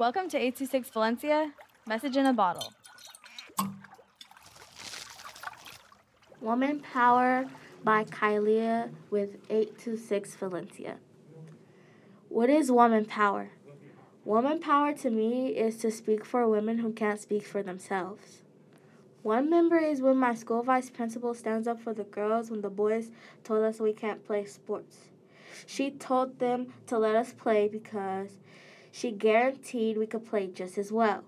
Welcome to 826 Valencia, message in a bottle. Woman Power by Kylia with 826 Valencia. What is woman power? Woman power to me is to speak for women who can't speak for themselves. One member is when my school vice principal stands up for the girls when the boys told us we can't play sports. She told them to let us play because she guaranteed we could play just as well.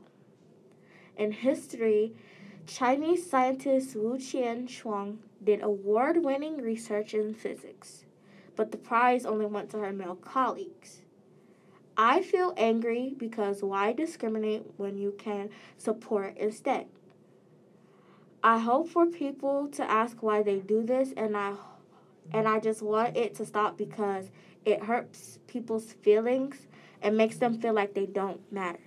In history, Chinese scientist Wu Chien-Shiung did award winning research in physics, but the prize only went to her male colleagues. I feel angry because why discriminate when you can support instead? I hope for people to ask why they do this and I and I just want it to stop because it hurts people's feelings and makes them feel like they don't matter.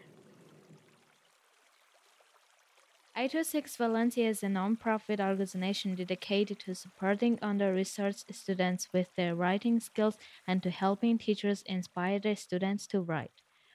826 Valencia is a non-profit organization dedicated to supporting under-researched students with their writing skills and to helping teachers inspire their students to write.